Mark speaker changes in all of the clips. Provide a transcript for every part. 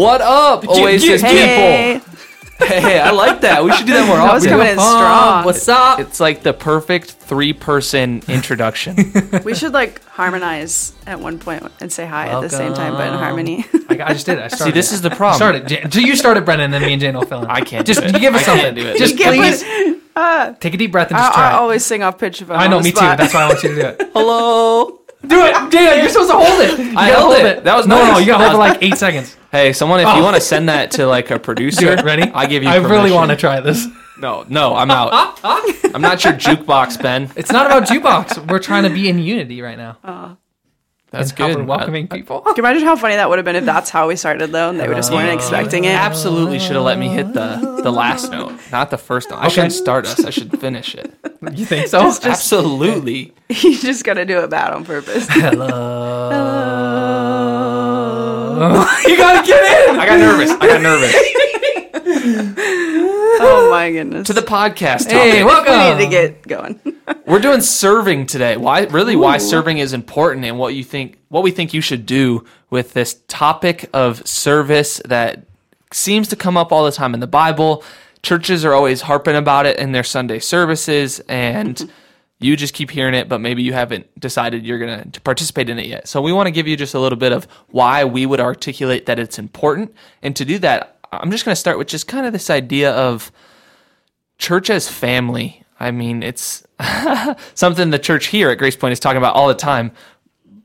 Speaker 1: What up, Oasis
Speaker 2: Hey,
Speaker 1: people? Hey, I like that. We should do that more
Speaker 2: that was coming in strong.
Speaker 3: What's up?
Speaker 1: It's like the perfect three-person introduction.
Speaker 2: We should like harmonize at one point and say hi at the same time, but in harmony.
Speaker 3: I, I just did it. I started
Speaker 1: See, this is the
Speaker 3: I
Speaker 1: problem.
Speaker 3: started. Jan- so you started, Brennan, and then me and Jane will fill in.
Speaker 1: I can't.
Speaker 3: Just
Speaker 1: do it.
Speaker 3: give us something.
Speaker 1: can't do it.
Speaker 3: Just
Speaker 2: Can't
Speaker 3: please
Speaker 2: put- uh,
Speaker 3: take a deep breath and
Speaker 2: I,
Speaker 3: just try.
Speaker 2: I always sing off pitch if I'm
Speaker 3: I
Speaker 2: on
Speaker 3: know,
Speaker 2: the
Speaker 3: me too. That's why I want you to do it.
Speaker 1: Hello.
Speaker 3: Do it, Dana. You're supposed to hold it. You
Speaker 1: I
Speaker 3: gotta
Speaker 1: held
Speaker 3: hold
Speaker 1: it. That was
Speaker 3: no, no. You gotta hold it
Speaker 1: was-
Speaker 3: like eight seconds.
Speaker 1: Hey, someone, if
Speaker 3: Oh.
Speaker 1: you want to send that to like a producer,
Speaker 3: Do. Ready?
Speaker 1: I give you.
Speaker 3: I really
Speaker 1: permission.
Speaker 3: want to try this.
Speaker 1: No, no, I'm out. I'm not your jukebox, Ben.
Speaker 3: It's not about jukebox. We're trying to be in unity right now. Oh.
Speaker 1: That's
Speaker 3: and how
Speaker 1: good.
Speaker 3: We're welcoming people.
Speaker 2: Can you imagine how funny that would have been if that's how we started though, and they were just weren't uh, expecting it?
Speaker 1: Absolutely should have let me hit the the last note, not the first note. I shouldn't start us. I should finish it.
Speaker 3: You think so?
Speaker 1: Absolutely.
Speaker 2: He's just gonna do it bad on purpose. Hello.
Speaker 3: You gotta get in.
Speaker 1: I got nervous. I got nervous.
Speaker 2: oh my goodness.
Speaker 1: To the podcast topic.
Speaker 3: Hey, welcome.
Speaker 2: we need to get going.
Speaker 1: We're doing serving today. Why really why
Speaker 2: Ooh.
Speaker 1: serving is important and what you think what we think you should do with this topic of service that seems to come up all the time in the Bible. Churches are always harping about it in their Sunday services and you just keep hearing it, but maybe you haven't decided you're going to participate in it yet. So we want to give you just a little bit of why we would articulate that it's important. And to do that, I'm just going to start with just kind of this idea of church as family. I mean, it's something the church here at Grace Point is talking about all the time.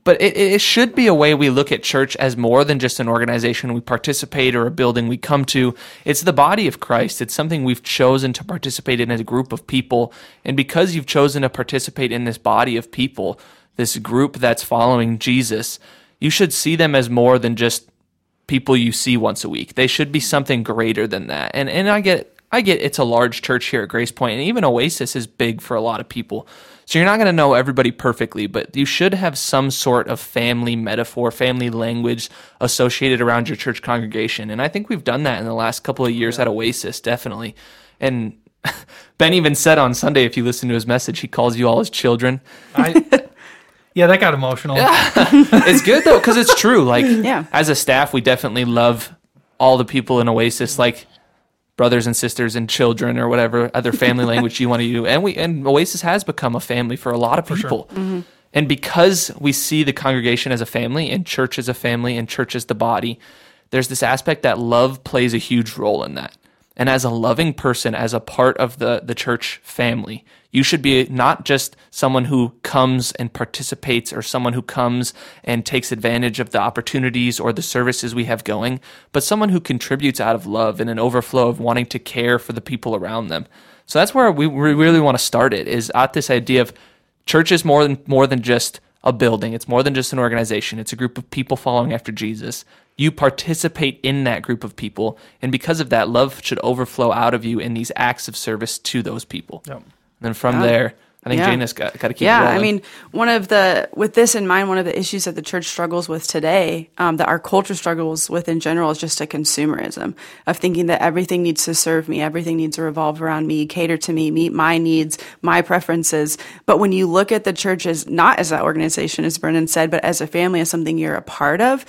Speaker 1: But it, it should be a way we look at church as more than just an organization we participate or a building we come to. It's the body of Christ. It's something we've chosen to participate in as a group of people. And because you've chosen to participate in this body of people, this group that's following Jesus, you should see them as more than just people you see once a week. They should be something greater than that. And and I get I get it's a large church here at Grace Point, and even Oasis is big for a lot of people. So you're not going to know everybody perfectly, but you should have some sort of family metaphor, family language associated around your church congregation. And I think we've done that in the last couple of years at Oasis, definitely. And Ben even said on Sunday, if you listen to his message, he calls you all his children.
Speaker 3: I, yeah, that got emotional.
Speaker 1: it's good though because it's true. Like,
Speaker 2: Yeah.
Speaker 1: as a staff, we definitely love all the people in Oasis, like brothers and sisters and children or whatever other family language you want to use. And we and Oasis has become a family for a lot of people. Mm-hmm. And because we see the congregation as a family and church as a family and church as the body, there's this aspect that love plays a huge role in that. And as a loving person, as a part of the, the church family, you should be not just someone who comes and participates or someone who comes and takes advantage of the opportunities or the services we have going, but someone who contributes out of love and an overflow of wanting to care for the people around them. So that's where we, we really want to start it is at this idea of church is more than more than just a building. It's more than just an organization. It's a group of people following after Jesus. You participate in that group of people, and because of that, love should overflow out of you in these acts of service to those people.
Speaker 3: Yep.
Speaker 1: And then from
Speaker 2: Yeah.
Speaker 1: there, I think
Speaker 2: Yeah.
Speaker 1: Jana's got, got to keep
Speaker 2: yeah. I mean, one of the with this in mind, one of the issues that the church struggles with today, um, that our culture struggles with in general, is just a consumerism of thinking that everything needs to serve me, everything needs to revolve around me, cater to me, meet my needs, my preferences. But when you look at the church as not as that organization, as Brennan said, but as a family, as something you're a part of,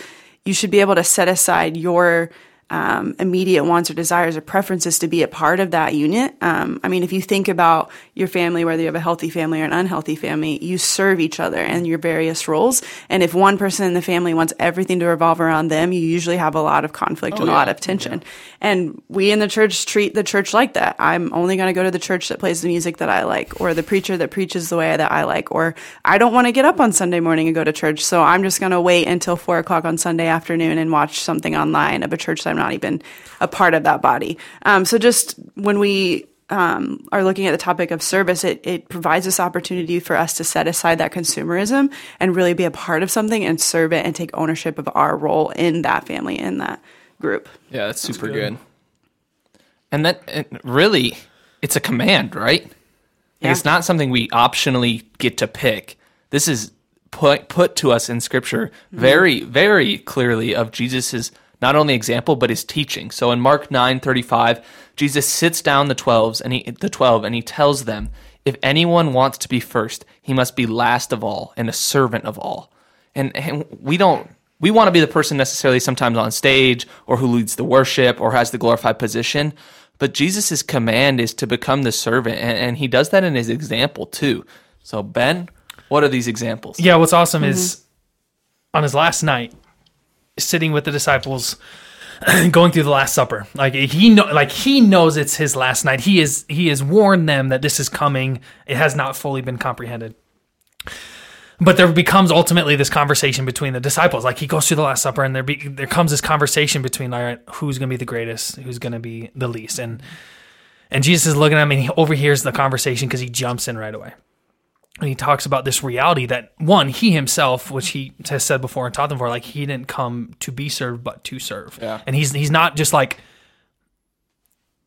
Speaker 2: you should be able to set aside your um, immediate wants or desires or preferences to be a part of that unit. Um, I mean, if you think about your family, whether you have a healthy family or an unhealthy family, you serve each other and your various roles. And if one person in the family wants everything to revolve around them, you usually have a lot of conflict and a lot of tension. And we in the church treat the church like that. I'm only going to go to the church that plays the music that I like, or the preacher that preaches the way that I like, or I don't want to get up on Sunday morning and go to church, so I'm just going to wait until four o'clock on Sunday afternoon and watch something online of a church that I'm not even a part of that body. Um, so just when we um, are looking at the topic of service, it, it provides this opportunity for us to set aside that consumerism and really be a part of something and serve it and take ownership of our role in that family, in that group.
Speaker 1: yeah, that's super
Speaker 3: good.
Speaker 1: good. And that it really, it's a command, right? Like,
Speaker 2: Yeah.
Speaker 1: It's not something we optionally get to pick. This is put put to us in Scripture very, very clearly of Jesus's not only example but his teaching. So in Mark nine thirty five, Jesus sits down the twelves and he the twelve and he tells them, if anyone wants to be first, he must be last of all and a servant of all. And, and we don't we want to be the person necessarily sometimes on stage or who leads the worship or has the glorified position. But Jesus' command is to become the servant, and, and he does that in his example too. So, Ben, what are these examples?
Speaker 3: Yeah, what's awesome is mm-hmm. on his last night, sitting with the disciples, going through the Last Supper. Like he know, like he knows it's his last night. He is he has warned them that this is coming. It has not fully been comprehended. But there becomes ultimately this conversation between the disciples. Like he goes through the Last Supper, and there be, there comes this conversation between right, who's going to be the greatest, who's going to be the least, and and Jesus is looking at him, and he overhears the conversation because he jumps in right away and he talks about this reality that one he himself which he has said before and taught them for like he didn't come to be served but to serve.
Speaker 1: Yeah.
Speaker 3: and he's he's not just like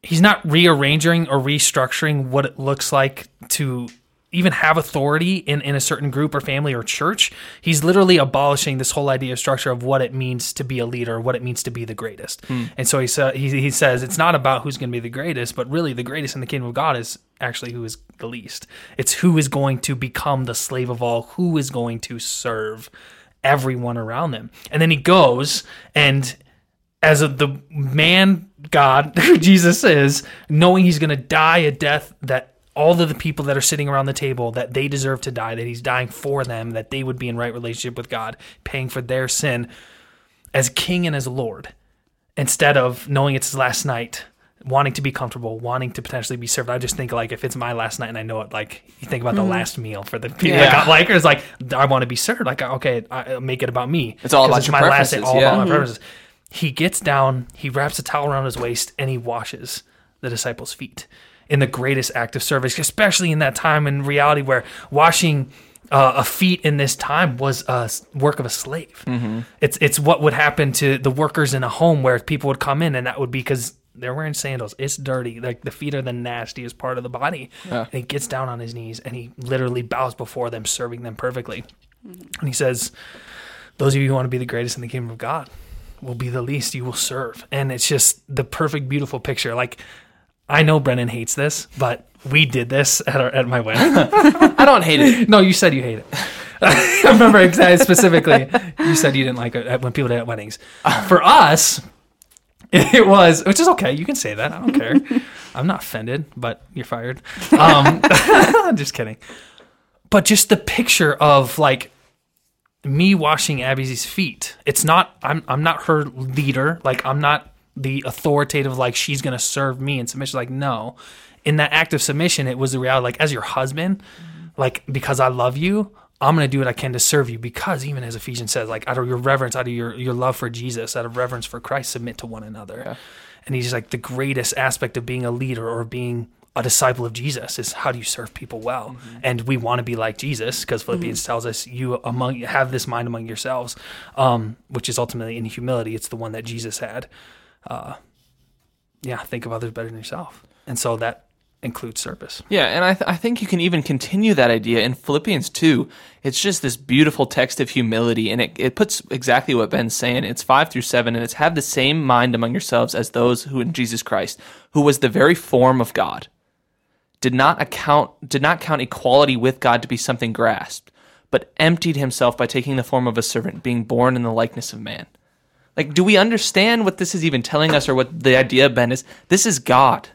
Speaker 3: he's not rearranging or restructuring what it looks like to even have authority in, in a certain group or family or church. He's literally abolishing this whole idea of structure of what it means to be a leader what it means to be the greatest. Hmm. And so he, sa- he, he says it's not about who's going to be the greatest but really the greatest in the kingdom of god is actually who is the least. It's who is going to become the slave of all who is going to serve everyone around them. And then he goes and as a, the man God Jesus is, knowing he's going to die a death that all of the people that are sitting around the table that they deserve to die, that he's dying for them, that they would be in right relationship with God, paying for their sin as king and as Lord, instead of knowing it's his last night, wanting to be comfortable, wanting to potentially be served. I just think like if it's my last night and I know it, like you think about the last meal for the people that
Speaker 1: Yeah.
Speaker 3: got like, it's like I want to be served. Like okay, I, make it about me.
Speaker 1: It's all about your
Speaker 3: my last day, all
Speaker 1: yeah.
Speaker 3: about my
Speaker 1: Mhm.
Speaker 3: preferences. He gets down, he wraps a towel around his waist, and he washes the disciples' feet in the greatest act of service, especially in that time in reality where washing uh, a feet in this time was a work of a slave. It's it's what would happen to the workers in a home where people would come in, and that would be because they're wearing sandals. It's dirty. Like the feet are the nastiest part of the body. And he gets down on his knees and he literally bows before them, serving them perfectly. And he says, "Those of you who want to be the greatest in the kingdom of God." will be the least you will serve. And it's just the perfect, beautiful picture. Like, I know Brennan hates this, but we did this at, our, at my wedding.
Speaker 1: I don't hate it.
Speaker 3: no, you said you hate it. I remember exactly specifically. You said you didn't like it when people did it at weddings. For us, it was, which is okay. You can say that. I don't care. I'm not offended, but you're fired. Um, I'm just kidding. But just the picture of like me washing Abby's feet. It's not I'm I'm not her leader. Like I'm not the authoritative like she's gonna serve me in submission. Like no. In that act of submission, it was the reality like as your husband, like because I love you, I'm gonna do what I can to serve you because even as Ephesians says, like out of your reverence, out of your, your love for Jesus, out of reverence for Christ, submit to one another. And he's like the greatest aspect of being a leader or being a disciple of Jesus is how do you serve people well? And we want to be like Jesus because Philippians tells us you among have this mind among yourselves, um, which is ultimately in humility. It's the one that Jesus had. Uh, yeah, think of others better than yourself, and so that includes service.
Speaker 1: Yeah, and I, th- I think you can even continue that idea in Philippians 2. It's just this beautiful text of humility, and it, it puts exactly what Ben's saying. It's 5 through 7, and it's have the same mind among yourselves as those who in Jesus Christ, who was the very form of God, did not account did not count equality with God to be something grasped, but emptied himself by taking the form of a servant, being born in the likeness of man. Like, do we understand what this is even telling us, or what the idea, Ben, is? This is God.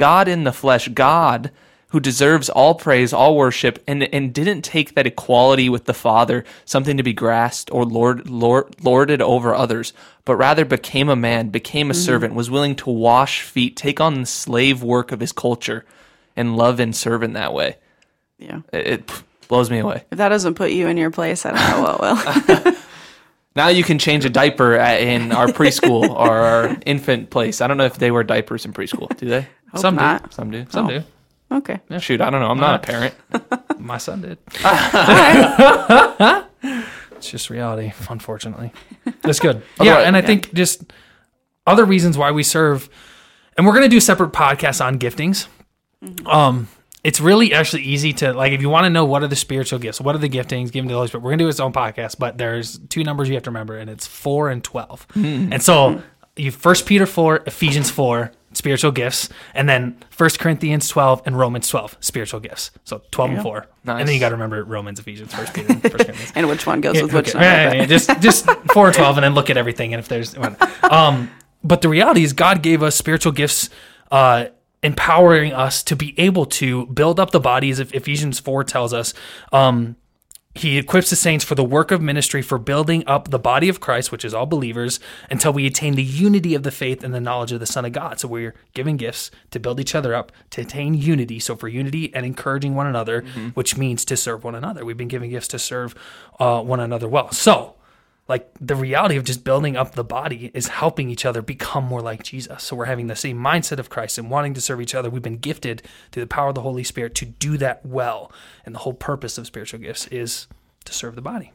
Speaker 1: God in the flesh, God who deserves all praise, all worship, and, and didn't take that equality with the Father, something to be grasped or lord, lord, lorded over others, but rather became a man, became a mm-hmm. servant, was willing to wash feet, take on the slave work of his culture, and love and serve in that way.
Speaker 2: Yeah.
Speaker 1: It, it blows me away.
Speaker 2: If that doesn't put you in your place, I don't know what will.
Speaker 1: Now you can change a diaper in our preschool or our infant place. I don't know if they wear diapers in preschool. Do they?
Speaker 2: Hope
Speaker 3: Some do.
Speaker 1: Some do.
Speaker 3: Some
Speaker 2: Oh.
Speaker 3: do.
Speaker 2: Okay.
Speaker 1: Shoot, I don't know. I'm not a parent.
Speaker 3: My son did. it's just reality, unfortunately. That's good. yeah, and I
Speaker 1: yeah.
Speaker 3: think just other reasons why we serve, and we're gonna do separate podcasts on giftings. Um, it's really actually easy to like if you want to know what are the spiritual gifts, what are the giftings given to the Holy Spirit. We're gonna do its own podcast, but there's two numbers you have to remember, and it's four and twelve. And so you First Peter four, Ephesians four. Spiritual gifts, and then 1 Corinthians 12 and Romans 12, spiritual gifts. So 12 and 4.
Speaker 1: Nice.
Speaker 3: And then you got to remember Romans, Ephesians, 1 Peter, and 1 Corinthians.
Speaker 2: And which one goes
Speaker 3: Yeah,
Speaker 2: with which
Speaker 3: okay.
Speaker 2: number?
Speaker 3: Yeah,
Speaker 2: but-
Speaker 3: yeah, yeah. Just just four and twelve, and then look at everything. And if there's one, um, but the reality is, God gave us spiritual gifts, uh, empowering us to be able to build up the body, as if Ephesians four tells us. Um, he equips the saints for the work of ministry for building up the body of Christ, which is all believers, until we attain the unity of the faith and the knowledge of the Son of God. So we're giving gifts to build each other up, to attain unity. So for unity and encouraging one another, which means to serve one another. We've been given gifts to serve uh, one another well. So, like the reality of just building up the body is helping each other become more like Jesus. So we're having the same mindset of Christ and wanting to serve each other. We've been gifted through the power of the Holy Spirit to do that well. And the whole purpose of spiritual gifts is to serve the body.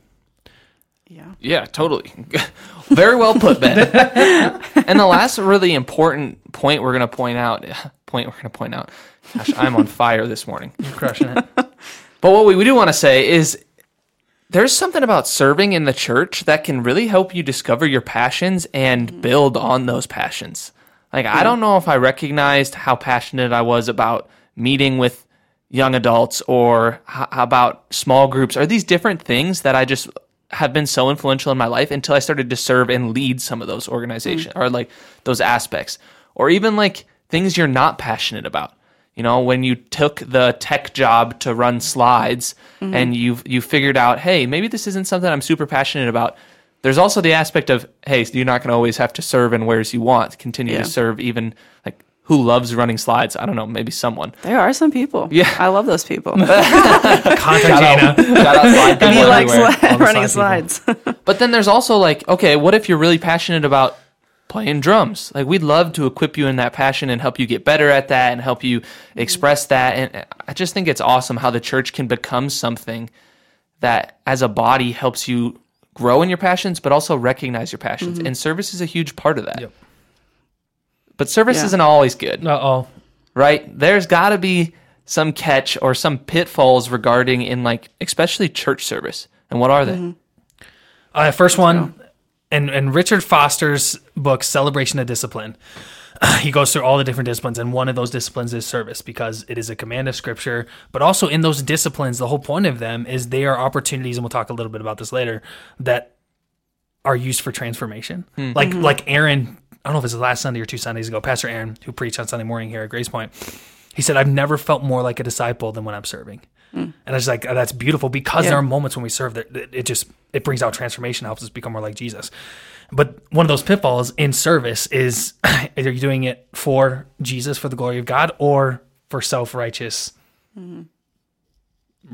Speaker 2: yeah.
Speaker 1: Yeah, totally. Very well put, Ben. and the last really important point we're going to point out, point we're going to point out. Gosh, I'm on fire this morning.
Speaker 3: You're crushing it.
Speaker 1: But what we, we do want to say is there's something about serving in the church that can really help you discover your passions and mm-hmm. build on those passions. Like, I don't know if I recognized how passionate I was about meeting with young adults or h- about small groups. Or these different things that I just have been so influential in my life until I started to serve and lead some of those organizations mm. or like those aspects? Or even like things you're not passionate about. You know, when you took the tech job to run slides mm-hmm. and you you figured out, hey, maybe this isn't something I'm super passionate about. There's also the aspect of, hey, you're not going to always have to serve in whereas you want. Continue
Speaker 2: Yeah.
Speaker 1: to serve even like who loves running slides? I don't know, maybe someone.
Speaker 2: There are some people.
Speaker 1: Yeah.
Speaker 2: I love those people.
Speaker 3: Contact Jana.
Speaker 1: Shout out slide people
Speaker 2: he likes
Speaker 1: everywhere.
Speaker 2: sli- running
Speaker 3: slide
Speaker 2: slides.
Speaker 1: But then there's also like, okay, what if you're really passionate about playing drums? Like we'd love to equip you in that passion and help you get better at that and help you express that. And I just think it's awesome how the church can become something that as a body helps you grow in your passions, but also recognize your passions. And service is a huge part of that.
Speaker 3: Yep.
Speaker 1: But service
Speaker 2: Yeah.
Speaker 1: isn't always good,
Speaker 3: Uh oh.
Speaker 1: right? There's got to be some catch or some pitfalls regarding in like especially church service. And what are they?
Speaker 3: Uh, first one, and and Richard Foster's book, Celebration of Discipline. he goes through all the different disciplines, and one of those disciplines is service because it is a command of Scripture. But also in those disciplines, the whole point of them is they are opportunities, and we'll talk a little bit about this later, that are used for transformation. Hmm. Like mm-hmm. like Aaron, I don't know if it was the last Sunday or two Sundays ago, Pastor Aaron, who preached on Sunday morning here at Grace Point, he said, "I've never felt more like a disciple than when I'm serving." And I was like, that's beautiful because
Speaker 2: Yeah.
Speaker 3: there are moments when we serve that it- just it brings out transformation, helps us become more like Jesus. But one of those pitfalls in service is are you're doing it for Jesus, for the glory of God, or for self righteous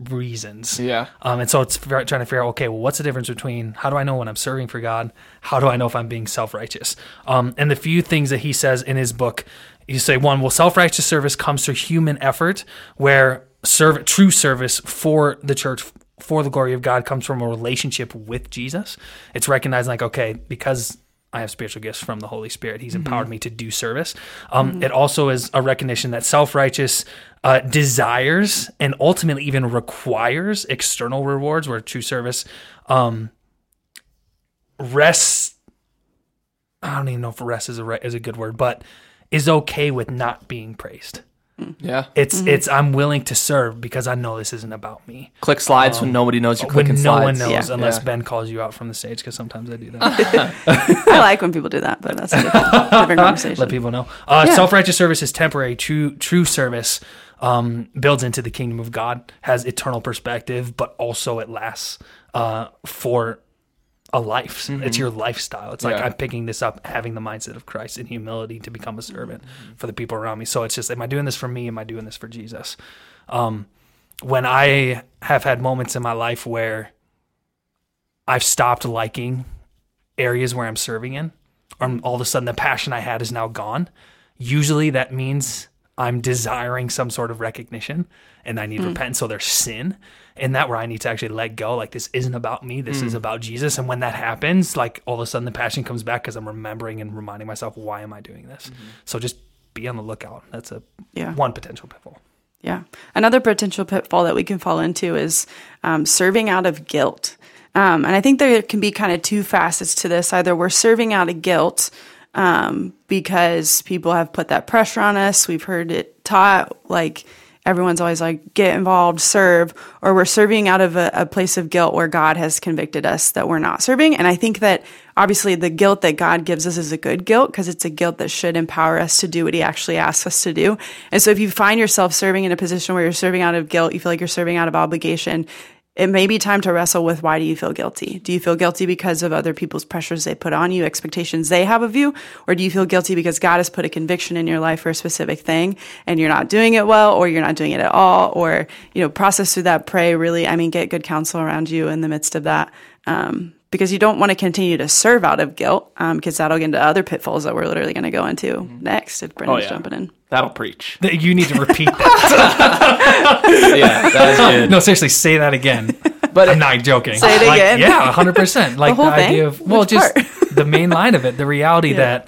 Speaker 3: reasons?
Speaker 1: Yeah.
Speaker 3: Um, and so it's trying to figure out, okay, well, what's the difference between how do I know when I'm serving for God? How do I know if I'm being self righteous? Um, and the few things that he says in his book, you say, one, well, self righteous service comes through human effort, where serv- true service for the church, for the glory of God, comes from a relationship with Jesus. It's recognizing, like, okay, because I have spiritual gifts from the Holy Spirit. He's empowered me to do service. Um, It also is a recognition that self righteous uh, desires and ultimately even requires external rewards, where true service um, rests. I don't even know if rest is a re- is a good word, but is okay with not being praised.
Speaker 1: Yeah.
Speaker 3: It's it's I'm willing to serve because I know this isn't about me.
Speaker 1: Click slides when nobody knows you're
Speaker 3: When
Speaker 1: clicking
Speaker 3: no
Speaker 1: slides.
Speaker 3: one knows,
Speaker 2: Yeah.
Speaker 3: unless
Speaker 1: Yeah.
Speaker 3: Ben calls you out from the stage, because sometimes I do that.
Speaker 2: I like when people do that, but that's a different, different conversation.
Speaker 3: let people know. Uh,
Speaker 2: Yeah.
Speaker 3: Self-righteous service is temporary. True true service um, builds into the kingdom of God, has eternal perspective, but also it lasts uh, for a life. It's mm-hmm. your lifestyle. It's like
Speaker 1: Yeah.
Speaker 3: I'm picking this up, having the mindset of Christ and humility to become a servant mm-hmm. for the people around me. So it's just, am I doing this for me? Am I doing this for Jesus? Um, when I have had moments in my life where I've stopped liking areas where I'm serving in, or all of a sudden the passion I had is now gone. Usually that means I'm desiring some sort of recognition and I need hmm. repentance. So there's sin in that where I need to actually let go. Like this isn't about me. This is about Jesus. And when that happens, like all of a sudden the passion comes back because I'm remembering and reminding myself, why am I doing this? So just be on the lookout. That's a
Speaker 2: Yeah.
Speaker 3: one potential pitfall.
Speaker 2: Yeah. Another potential pitfall that we can fall into is um, serving out of guilt. Um, and I think there can be kind of two facets to this. Either we're serving out of guilt um, because people have put that pressure on us. We've heard it taught like everyone's always like, get involved, serve, or we're serving out of a, a, place of guilt where God has convicted us that we're not serving. And I think that obviously the guilt that God gives us is a good guilt because it's a guilt that should empower us to do what He actually asks us to do. And so if you find yourself serving in a position where you're serving out of guilt, you feel like you're serving out of obligation, it may be time to wrestle with why do you feel guilty? Do you feel guilty because of other people's pressures they put on you, expectations they have of you? Or do you feel guilty because God has put a conviction in your life for a specific thing and you're not doing it well or you're not doing it at all? Or, you know, process through that, pray really, I mean, get good counsel around you in the midst of that. Um, because you don't want to continue to serve out of guilt, because um, that'll get into other pitfalls that we're literally going to go into mm-hmm. next if Brennan's oh, yeah. jumping in.
Speaker 1: That'll preach.
Speaker 3: You need to repeat that.
Speaker 1: yeah, that is good.
Speaker 3: No, seriously, say that again. But I'm not joking.
Speaker 2: Say it
Speaker 3: like,
Speaker 2: again.
Speaker 3: Yeah, 100%. Like the, the idea of, well, Which just the main line of it, the reality yeah. that,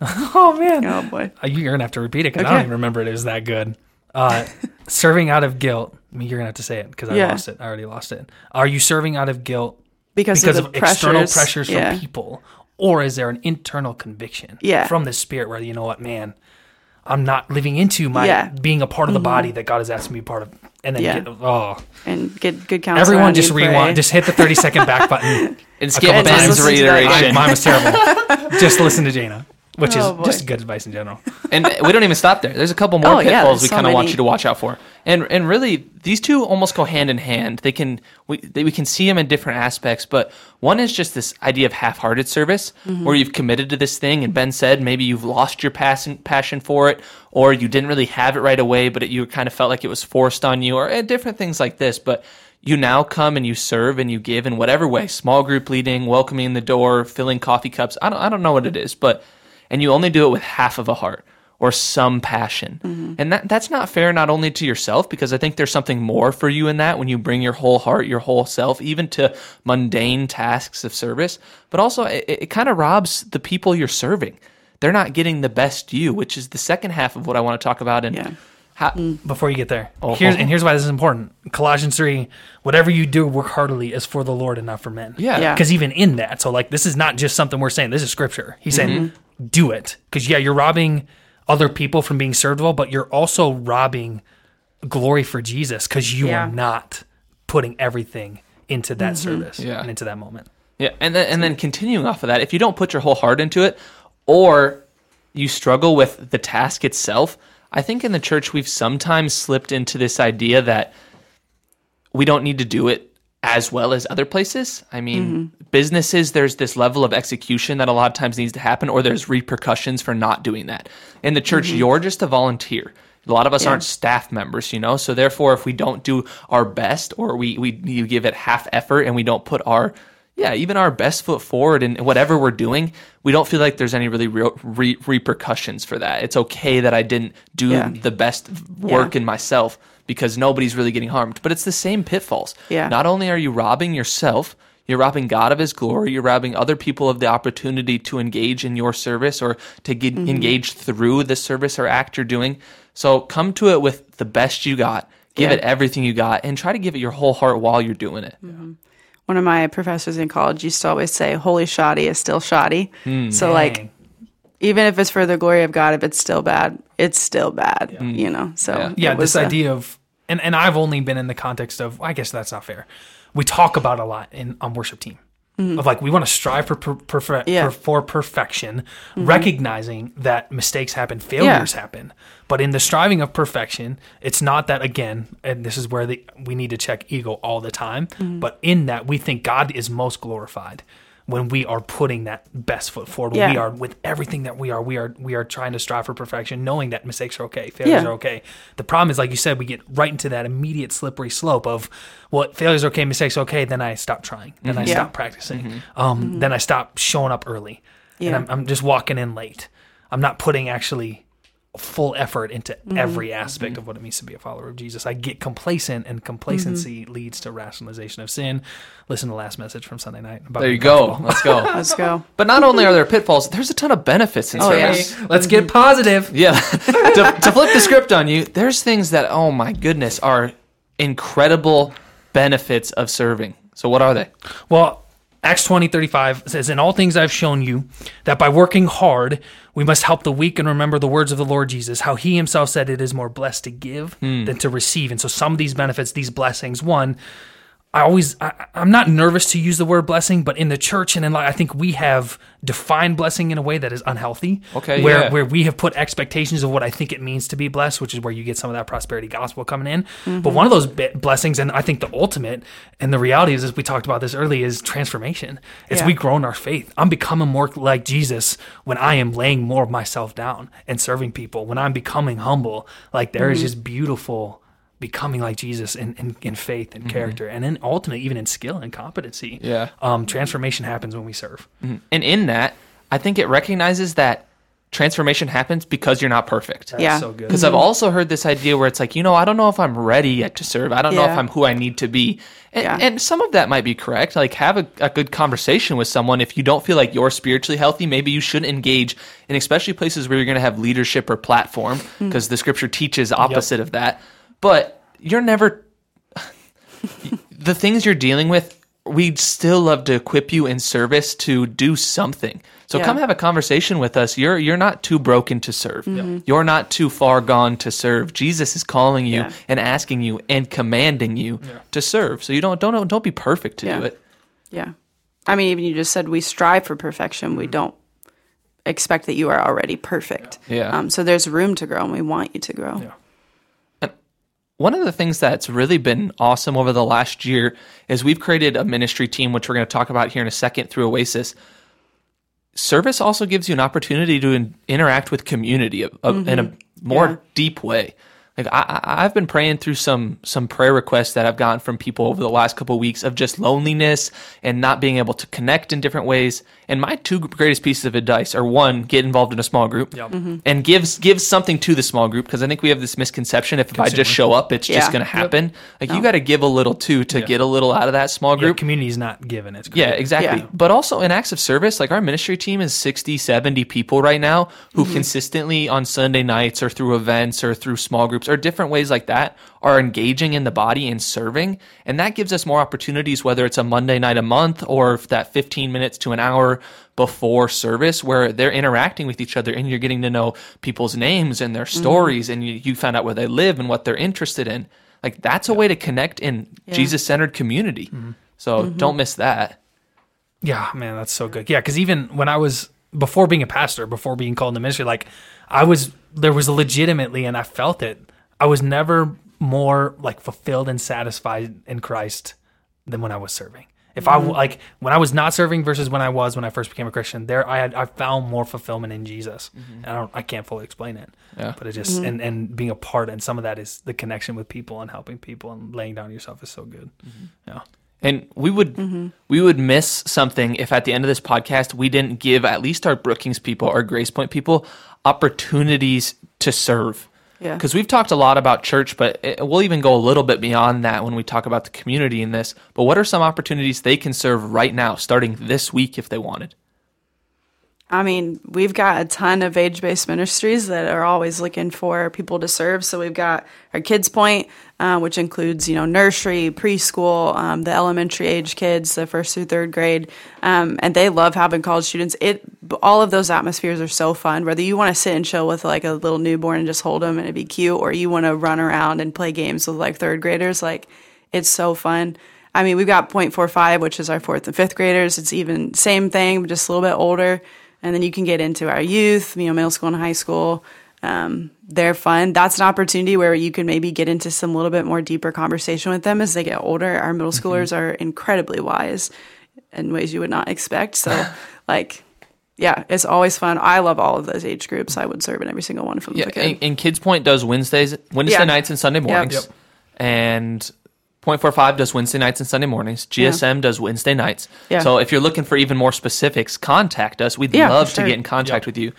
Speaker 3: oh man.
Speaker 2: Oh boy.
Speaker 3: Uh, you're going to have to repeat it because okay. I don't even remember it. It was that good. Uh, serving out of guilt. I mean, you're going to have to say it because I yeah. lost it. I already lost it. Are you serving out of guilt
Speaker 2: because,
Speaker 3: because
Speaker 2: of,
Speaker 3: of external pressures yeah. from people? Or is there an internal conviction
Speaker 2: yeah.
Speaker 3: from the spirit where, you know what, man, I'm not living into my yeah. being a part of the mm-hmm. body that God has asked me to be part of. And then
Speaker 2: yeah.
Speaker 3: get, oh,
Speaker 2: and get good counsel.
Speaker 3: Everyone just rewind, just hit the 30 second back button
Speaker 1: and skip Ben's reiteration.
Speaker 3: Mine was terrible. just listen to Jana which oh, is just good advice in general.
Speaker 1: and we don't even stop there. There's a couple more oh, pitfalls yeah, we kind of want you to watch out for. And and really, these two almost go hand in hand. They can we they, we can see them in different aspects, but one is just this idea of half-hearted service, mm-hmm. where you've committed to this thing, and Ben said maybe you've lost your passion passion for it, or you didn't really have it right away, but it, you kind of felt like it was forced on you, or different things like this. But you now come and you serve and you give in whatever way small group leading welcoming the door filling coffee cups i don't, I don't know what it is but and you only do it with half of a heart or some passion. Mm-hmm. And that that's not fair not only to yourself because I think there's something more for you in that when you bring your whole heart, your whole self even to mundane tasks of service, but also it, it kind of robs the people you're serving. They're not getting the best you, which is the second half of what I want to talk about and
Speaker 2: yeah.
Speaker 3: How, mm. before you get there, oh, here's and here's why this is important. Colossians three: whatever you do, work heartily is for the Lord and not for men.
Speaker 1: Yeah,
Speaker 3: because yeah. even in that, so like this is not just something we're saying. This is scripture. He's mm-hmm. saying do it because yeah, you're robbing other people from being served well, but you're also robbing glory for Jesus because you yeah. are not putting everything into that mm-hmm. service yeah. and into that moment.
Speaker 1: Yeah, and then and then continuing off of that, if you don't put your whole heart into it, or you struggle with the task itself, I think in the church we've sometimes slipped into this idea that we don't need to do it as well as other places. I mean, mm-hmm. businesses, there's this level of execution that a lot of times needs to happen, or there's repercussions for not doing that. In the church, mm-hmm. you're just a volunteer. A lot of us yeah. aren't staff members, you know. So therefore, if we don't do our best, or we we you give it half effort, and we don't put our yeah, even our best foot forward in whatever we're doing, we don't feel like there's any really real re- repercussions for that. It's okay that I didn't do yeah. the best work yeah. in myself because nobody's really getting harmed. But it's the same pitfalls.
Speaker 2: Yeah.
Speaker 1: Not only are you robbing yourself, you're robbing God of his glory, you're robbing other people of the opportunity to engage in your service or to get mm-hmm. engage through the service or act you're doing. So come to it with the best you got. Give yeah. it everything you got and try to give it your whole heart while you're doing it.
Speaker 2: Mm-hmm one of my professors in college used to always say, "Holy shoddy is still shoddy." Mm, so dang. like, even if it's for the glory of God, if it's still bad, it's still bad. Yeah. You know. So
Speaker 3: yeah, yeah this a, idea of and and I've only been in the context of I guess that's not fair. We talk about a lot in on worship team. Mm-hmm. Of like we want to strive for per, perfe- yeah. for, for, perfection, mm-hmm. recognizing that mistakes happen, failures yeah. happen. But in the striving of perfection, it's not that again, and this is where the, we need to check ego all the time. Mm-hmm. But in that, we think God is most glorified when we are putting that best foot forward. Yeah. We are with everything that we are. We are we are trying to strive for perfection, knowing that mistakes are okay, failures yeah. are okay. The problem is, like you said, we get right into that immediate slippery slope of well, failures are okay, mistakes are okay. Then I stop trying. Then mm-hmm. I yeah. stop practicing. Mm-hmm. Um, mm-hmm. Then I stop showing up early, and I'm, I'm just walking in late. I'm not putting actually full effort into mm-hmm. every aspect mm-hmm. of what it means to be a follower of Jesus. I get complacent, and complacency mm-hmm. leads to rationalization of sin. Listen to the last message from Sunday night.
Speaker 1: there you go. Let's go.
Speaker 2: Let's go.
Speaker 1: But not only are there pitfalls, there's a ton of benefits in oh, service.
Speaker 3: Yeah. Let's get positive.
Speaker 1: Yeah. to, to flip the script on you, there's things that, oh my goodness, are incredible benefits of serving. So what are they?
Speaker 3: Well, Acts 20, 35 says, In all things I've shown you that by working hard, we must help the weak and remember the words of the Lord Jesus, how he himself said it is more blessed to give hmm. than to receive. And so some of these benefits, these blessings, one, I always, I, I'm not nervous to use the word blessing, but in the church and in life, I think we have defined blessing in a way that is unhealthy.
Speaker 1: Okay,
Speaker 3: Where,
Speaker 1: yeah.
Speaker 3: where we have put expectations of what I think it means to be blessed, which is where you get some of that prosperity gospel coming in. Mm-hmm. But one of those blessings, and I think the ultimate, and the reality is, as we talked about this early, is transformation. It's
Speaker 2: Yeah.
Speaker 3: we grow in our faith. I'm becoming more like Jesus when I am laying more of myself down and serving people. When I'm becoming humble, like there is mm-hmm. just beautiful becoming like Jesus in, in, in faith and mm-hmm. character, and then ultimately even in skill and competency.
Speaker 1: Yeah.
Speaker 3: um, transformation happens when we serve. Mm-hmm.
Speaker 1: And in that, I think it recognizes that transformation happens because you're not perfect.
Speaker 3: That's
Speaker 2: Yeah.
Speaker 3: so good.
Speaker 1: Because I've also heard this idea where it's like, you know, I don't know if I'm ready yet to serve. I don't know if I'm who I need to be. And,
Speaker 2: Yeah.
Speaker 1: and some of that might be correct. Like, have a, a good conversation with someone. If you don't feel like you're spiritually healthy, maybe you shouldn't engage in especially places where you're going to have leadership or platform, mm. because the scripture teaches opposite of that. But you're never, the things you're dealing with, we'd still love to equip you in service to do something. So
Speaker 2: Yeah.
Speaker 1: come have a conversation with us. You're you're not too broken to serve. You're not too far gone to serve. Jesus is calling you
Speaker 2: Yeah.
Speaker 1: and asking you and commanding you to serve. So you don't don't don't be perfect to
Speaker 2: Yeah.
Speaker 1: do it.
Speaker 2: Yeah. I mean, even you just said we strive for perfection. We don't expect that you are already perfect.
Speaker 1: Yeah.
Speaker 2: Um, so there's room to grow, and we want you to grow.
Speaker 3: Yeah.
Speaker 1: One of the things that's really been awesome over the last year is we've created a ministry team, which we're going to talk about here in a second through Oasis. Service also gives you an opportunity to in, interact with community of, of, in a mm-hmm. more
Speaker 2: Yeah.
Speaker 1: deep way. Like I, I- I've been praying through some some prayer requests that I've gotten from people over the last couple of weeks of just loneliness and not being able to connect in different ways. And my two greatest pieces of advice are one, get involved in a small group,
Speaker 3: Yep.
Speaker 1: and gives gives something to the small group because I think we have this misconception if, if I just show up, it's just going to happen. Like you got to give a little too to get a little out of that small
Speaker 3: Yeah,
Speaker 1: group.
Speaker 3: community is not given; it's
Speaker 1: Yeah, exactly.
Speaker 2: Yeah.
Speaker 1: But also in acts of service, like our ministry team is 60, 70 people right now who
Speaker 2: Mm-hmm.
Speaker 1: consistently on Sunday nights or through events or through small groups or different ways like that are engaging in the body and serving. And that gives us more opportunities, whether it's a Monday night a month or that 15 minutes to an hour before service where they're interacting with each other and you're getting to know people's names and their
Speaker 2: Mm-hmm.
Speaker 1: stories and you, you find out where they live and what they're interested in. Like that's a way to connect in Jesus centered community.
Speaker 2: Mm-hmm.
Speaker 1: So don't miss that.
Speaker 3: Yeah, man, that's so good. Yeah, because even when I was before being a pastor, before being called into ministry, like I was, there was legitimately, and I felt it. I was never more like fulfilled and satisfied in Christ than when I was serving. If I mm-hmm. like when I was not serving versus when I was when I first became a Christian, there I had I found more fulfillment in Jesus, mm-hmm. and I don't I can't fully explain it.
Speaker 1: Yeah.
Speaker 3: but it just mm-hmm. and and being a part, and some of that is the connection with people and helping people and laying down yourself is so good. Yeah.
Speaker 1: And we would we would miss something if at the end of this podcast we didn't give at least our Brookings people, our Grace Point people, opportunities to serve.
Speaker 2: Yeah.
Speaker 1: Because we've talked a lot about church, but it, we'll even go a little bit beyond that when we talk about the community in this. But what are some opportunities they can serve right now, starting this week if they wanted?
Speaker 2: I mean, we've got a ton of age based ministries that are always looking for people to serve. So we've got our Kids Point, uh, which includes, you know, nursery, preschool, um, the elementary age kids, the first through third grade. Um, and they love having college students. It, all of those atmospheres are so fun, whether you want to sit and chill with like a little newborn and just hold them and it'd be cute, or you want to run around and play games with like third graders. Like, it's so fun. I mean, we've got 0.45, which is our fourth and fifth graders. It's even same thing, just a little bit older. And then you can get into our youth, you know, middle school and high school. Um, they're fun. That's an opportunity where you can maybe get into some little bit more deeper conversation with them as they get older. Our middle schoolers are incredibly wise in ways you would not expect. So, like, yeah, it's always fun. I love all of those age groups. I would serve in every single one of them.
Speaker 1: Yeah,
Speaker 2: if I could.
Speaker 1: and, and Kids Point does Wednesdays, Wednesday
Speaker 2: Yeah.
Speaker 1: nights and Sunday mornings,
Speaker 2: Yep.
Speaker 3: Yep.
Speaker 1: and Point Four Five does Wednesday nights and Sunday mornings. GSM does Wednesday nights.
Speaker 2: Yeah.
Speaker 1: So if you're looking for even more specifics, contact us. We'd
Speaker 2: Yeah,
Speaker 1: love
Speaker 2: for
Speaker 1: to get in contact with you.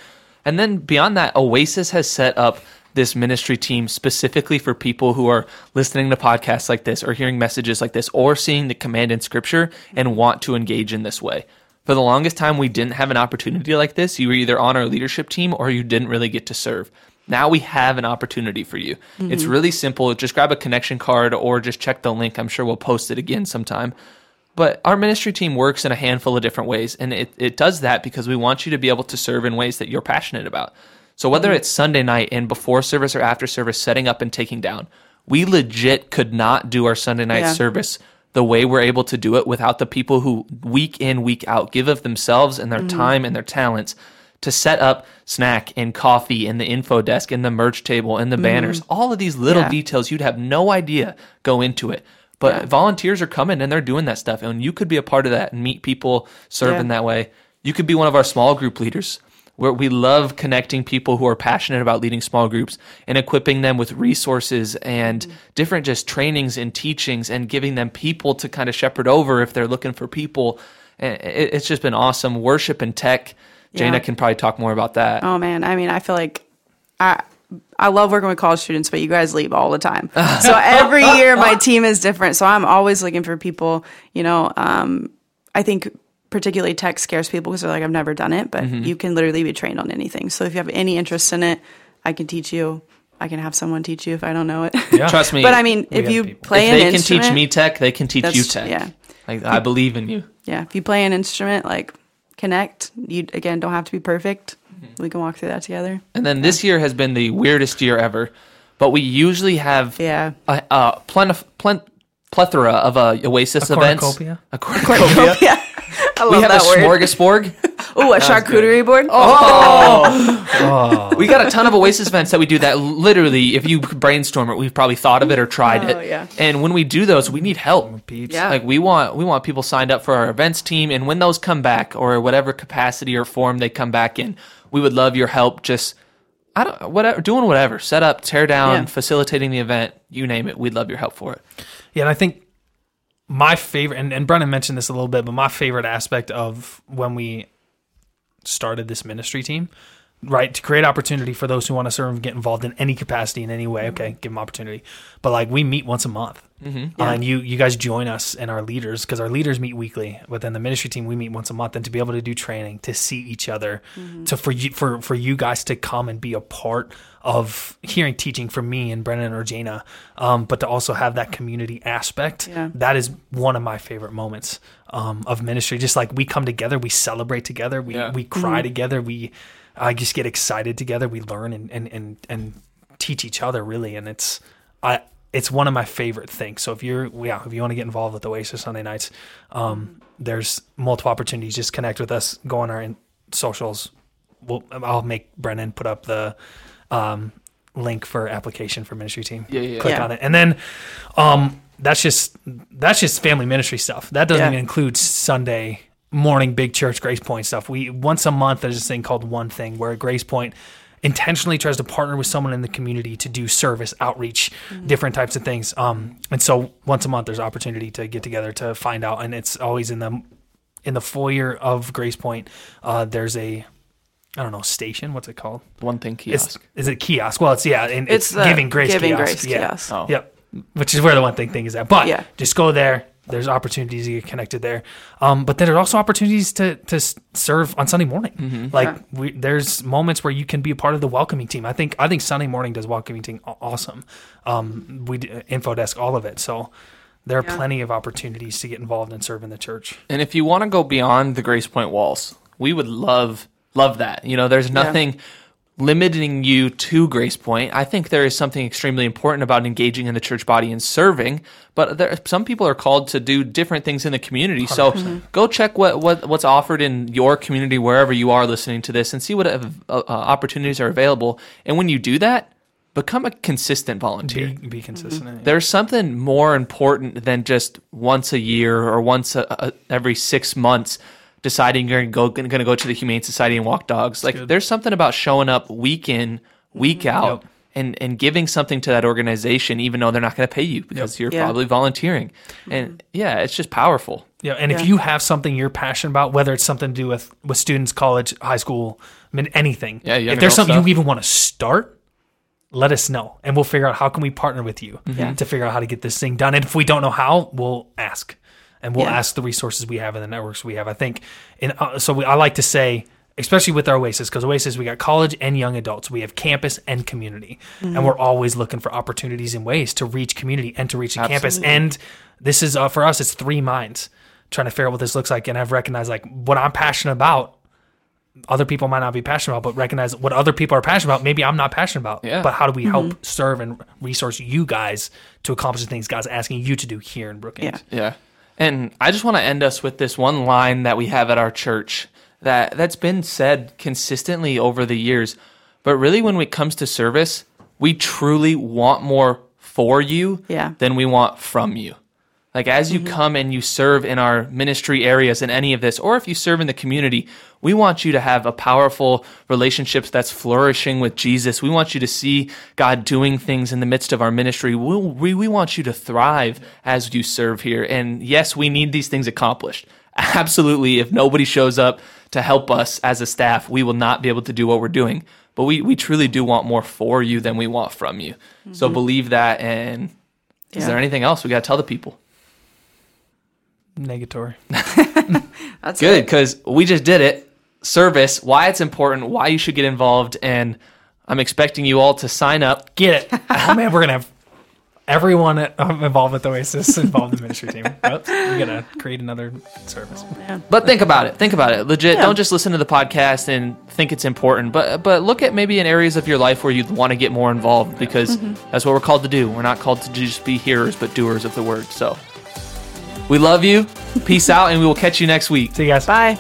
Speaker 1: And then beyond that, Oasis has set up this ministry team specifically for people who are listening to podcasts like this or hearing messages like this or seeing the command in scripture and want to engage in this way. For the longest time, we didn't have an opportunity like this. You were either on our leadership team or you didn't really get to serve. Now we have an opportunity for you. It's mm-hmm. really simple. Just grab a connection card or just check the link. I'm sure we'll post it again sometime. But our ministry team works in a handful of different ways, and it, it does that because we want you to be able to serve in ways that you're passionate about. So whether it's Sunday night and before service or after service, setting up and taking down, we legit could not do our Sunday night
Speaker 2: Yeah.
Speaker 1: service the way we're able to do it without the people who week in, week out give of themselves and their mm-hmm. time and their talents to set up snack and coffee and the info desk and the merch table and the mm-hmm. banners. All of these little
Speaker 2: Yeah.
Speaker 1: details you'd have no idea go into it. But
Speaker 2: Yeah.
Speaker 1: volunteers are coming and they're doing that stuff. And you could be a part of that and meet people serving
Speaker 2: Yeah.
Speaker 1: that way. You could be one of our small group leaders where we love connecting people who are passionate about leading small groups and equipping them with resources and mm-hmm. different just trainings and teachings and giving them people to kind of shepherd over if they're looking for people. And It's just been awesome. Worship and tech. Jana
Speaker 2: Yeah.
Speaker 1: can probably talk more about that.
Speaker 2: Oh man, I mean, I feel like I I love working with college students, but you guys leave all the time. so every year my team is different. So I'm always looking for people. You know, um, I think particularly tech scares people because they're like, I've never done it, but
Speaker 1: Mm-hmm.
Speaker 2: you can literally be trained on anything. So if you have any interest in it, I can teach you. I can have someone teach you if I don't know it.
Speaker 3: Yeah.
Speaker 1: Trust me.
Speaker 2: but I mean, if you
Speaker 3: people.
Speaker 2: play
Speaker 1: if
Speaker 2: an instrument,
Speaker 1: they can teach me tech, they can teach you tech.
Speaker 2: yeah.
Speaker 1: Like, I believe in you.
Speaker 2: yeah, if you play an instrument, like connect. You again don't have to be perfect.
Speaker 1: Mm-hmm.
Speaker 2: We can walk through that together.
Speaker 1: And then this year has been the weirdest year ever. But we usually have
Speaker 2: Yeah.
Speaker 1: a, a plenif- plen- plethora of uh, Oasis
Speaker 3: A
Speaker 1: events.
Speaker 3: cornucopia?
Speaker 1: A cornucopia.
Speaker 2: yeah, I love
Speaker 1: we have
Speaker 2: that
Speaker 1: a
Speaker 2: word.
Speaker 1: smorgasbord.
Speaker 2: Oh, a charcuterie board.
Speaker 3: Oh,
Speaker 1: we got a ton of Oasis events that we do that literally, if you brainstorm it, we've probably thought of it or tried
Speaker 2: Oh,
Speaker 1: it.
Speaker 2: yeah.
Speaker 1: And when we do those, we need help.
Speaker 3: peeps.
Speaker 2: Yeah.
Speaker 1: Like we want we want people signed up for our events team, and when those come back, or whatever capacity or form they come back in, we would love your help. Just I don't whatever doing whatever, set up, tear down,
Speaker 2: Yeah.
Speaker 1: facilitating the event, you name it. We'd love your help for it.
Speaker 3: Yeah, and I think my favorite, and, and Brennan mentioned this a little bit, but my favorite aspect of when we started this ministry team, right, to create opportunity for those who want to serve and get involved in any capacity in any way. Okay, give them opportunity, but like we meet once a month,
Speaker 1: Mm-hmm.
Speaker 3: uh,
Speaker 2: Yeah.
Speaker 3: and you you guys join us and our leaders because our leaders meet weekly, but then the ministry team we meet once a month, and to be able to do training, to see each other, to for you for for you guys to come and be a part of hearing teaching from me and Brennan or Jana, um, but to also have that community aspect.
Speaker 2: Yeah.
Speaker 3: That is one of my favorite moments um, of ministry. Just like we come together, we celebrate together, we
Speaker 1: Yeah.
Speaker 3: we cry together, we uh, just get excited together, we learn and and and and teach each other really, and it's I. It's one of my favorite things. So if you're, yeah, if you want to get involved with Oasis Sunday nights, um, there's multiple opportunities. Just connect with us. Go on our in- socials. We'll, I'll make Brennan put up the um, link for application for ministry team.
Speaker 1: Yeah, yeah, yeah.
Speaker 3: Click
Speaker 2: Yeah.
Speaker 3: on it, and then um, that's just that's just family ministry stuff. That doesn't
Speaker 2: Yeah.
Speaker 3: even include Sunday morning big church Grace Point stuff. We once a month there's this thing called One Thing where Grace Point intentionally tries to partner with someone in the community to do service outreach different types of things um and so once a month there's opportunity to get together to find out and it's always in the in the foyer of grace point uh there's a i don't know station what's it called
Speaker 1: One thing
Speaker 3: it's
Speaker 1: kiosk.
Speaker 3: is it kiosk well it's yeah and it's,
Speaker 2: It's the
Speaker 3: giving grace
Speaker 2: Giving
Speaker 3: kiosk
Speaker 2: Grace
Speaker 3: yeah
Speaker 2: kiosk.
Speaker 1: Oh.
Speaker 3: Yep. Which is where the one thing thing is at. But
Speaker 2: Yeah.
Speaker 3: just go there. There's opportunities to get connected there. Um, but then there's also opportunities to to serve on Sunday morning.
Speaker 1: Mm-hmm.
Speaker 3: Like
Speaker 2: Yeah.
Speaker 3: we, there's moments where you can be a part of the welcoming team. I think I think Sunday morning does welcoming team awesome. Um, we info desk all of it. So there are
Speaker 2: Yeah.
Speaker 3: plenty of opportunities to get involved and serve in the church.
Speaker 1: And if you want to go beyond the Grace Point walls, we would love love that. You know, there's nothing limiting you to Grace Point. I think there is something extremely important about engaging in the church body and serving, but there, some people are called to do different things in the community. So go check what, what what's offered in your community wherever you are listening to this and see what uh, uh, opportunities are available. And when you do that, become a consistent volunteer
Speaker 3: Be, be consistent.
Speaker 1: there's something more important than just once a year or once a, a, every six months deciding you're gonna go, gonna go to the Humane Society and walk dogs. Like there's something about showing up week in, week out,
Speaker 3: Yep.
Speaker 1: and and giving something to that organization, even though they're not going to pay you because you're
Speaker 2: Yeah.
Speaker 1: probably volunteering. And mm-hmm. yeah, it's just powerful.
Speaker 3: Yeah, and if you have something you're passionate about, whether it's something to do with with students, college, high school, I mean anything.
Speaker 1: Yeah,
Speaker 3: if there's something
Speaker 1: stuff.
Speaker 3: you even want to start, let us know, and we'll figure out how can we partner with you mm-hmm.
Speaker 2: Yeah.
Speaker 3: to figure out how to get this thing done. And if we don't know how, we'll ask, and we'll
Speaker 2: Yeah.
Speaker 3: ask the resources we have and the networks we have. I think, and uh, so we, I like to say. Especially with our Oasis, because Oasis, we got college and young adults. We have campus and community. And we're always looking for opportunities and ways to reach community and to reach the campus. And this is, uh, for us, it's three minds trying to figure out what this looks like, and I've recognized like what I'm passionate about. Other people might not be passionate about, but recognize what other people are passionate about. Maybe I'm not passionate about.
Speaker 1: Yeah.
Speaker 3: But how do we help serve and resource you guys to accomplish the things God's asking you to do here in Brookings?
Speaker 2: Yeah.
Speaker 1: Yeah. And I just want to end us with this one line that we have at our church that that's been said consistently over the years. But really when it comes to service, we truly want more for you
Speaker 2: Yeah.
Speaker 1: than we want from you. Like as you mm-hmm. come and you serve in our ministry areas in any of this, or if you serve in the community, we want you to have a powerful relationships that's flourishing with Jesus. We want you to see God doing things in the midst of our ministry. We, we, we want you to thrive as you serve here. And yes, we need these things accomplished. Absolutely. If nobody shows up to help us as a staff, we will not be able to do what we're doing. But we, we truly do want more for you than we want from you. So mm-hmm. believe that. And is
Speaker 2: Yeah.
Speaker 1: there anything else we got to tell the people?
Speaker 3: Negatory.
Speaker 2: That's
Speaker 1: Good, because we just did it. Service, why it's important, why you should get involved, and I'm expecting you all to sign up.
Speaker 3: Get it? oh man, we're gonna have everyone at- um, involved with Oasis involved in the ministry team. Oops, we're gonna create another service.
Speaker 1: But think about it. Think about it. Legit.
Speaker 2: Yeah.
Speaker 1: Don't just listen to the podcast and think it's important, but but look at maybe in areas of your life where you'd want to get more involved because that's what we're called to do. We're not called to just be hearers, but doers of the word. So we love you. Peace out, and we will catch you next week.
Speaker 3: See you guys.
Speaker 2: Bye.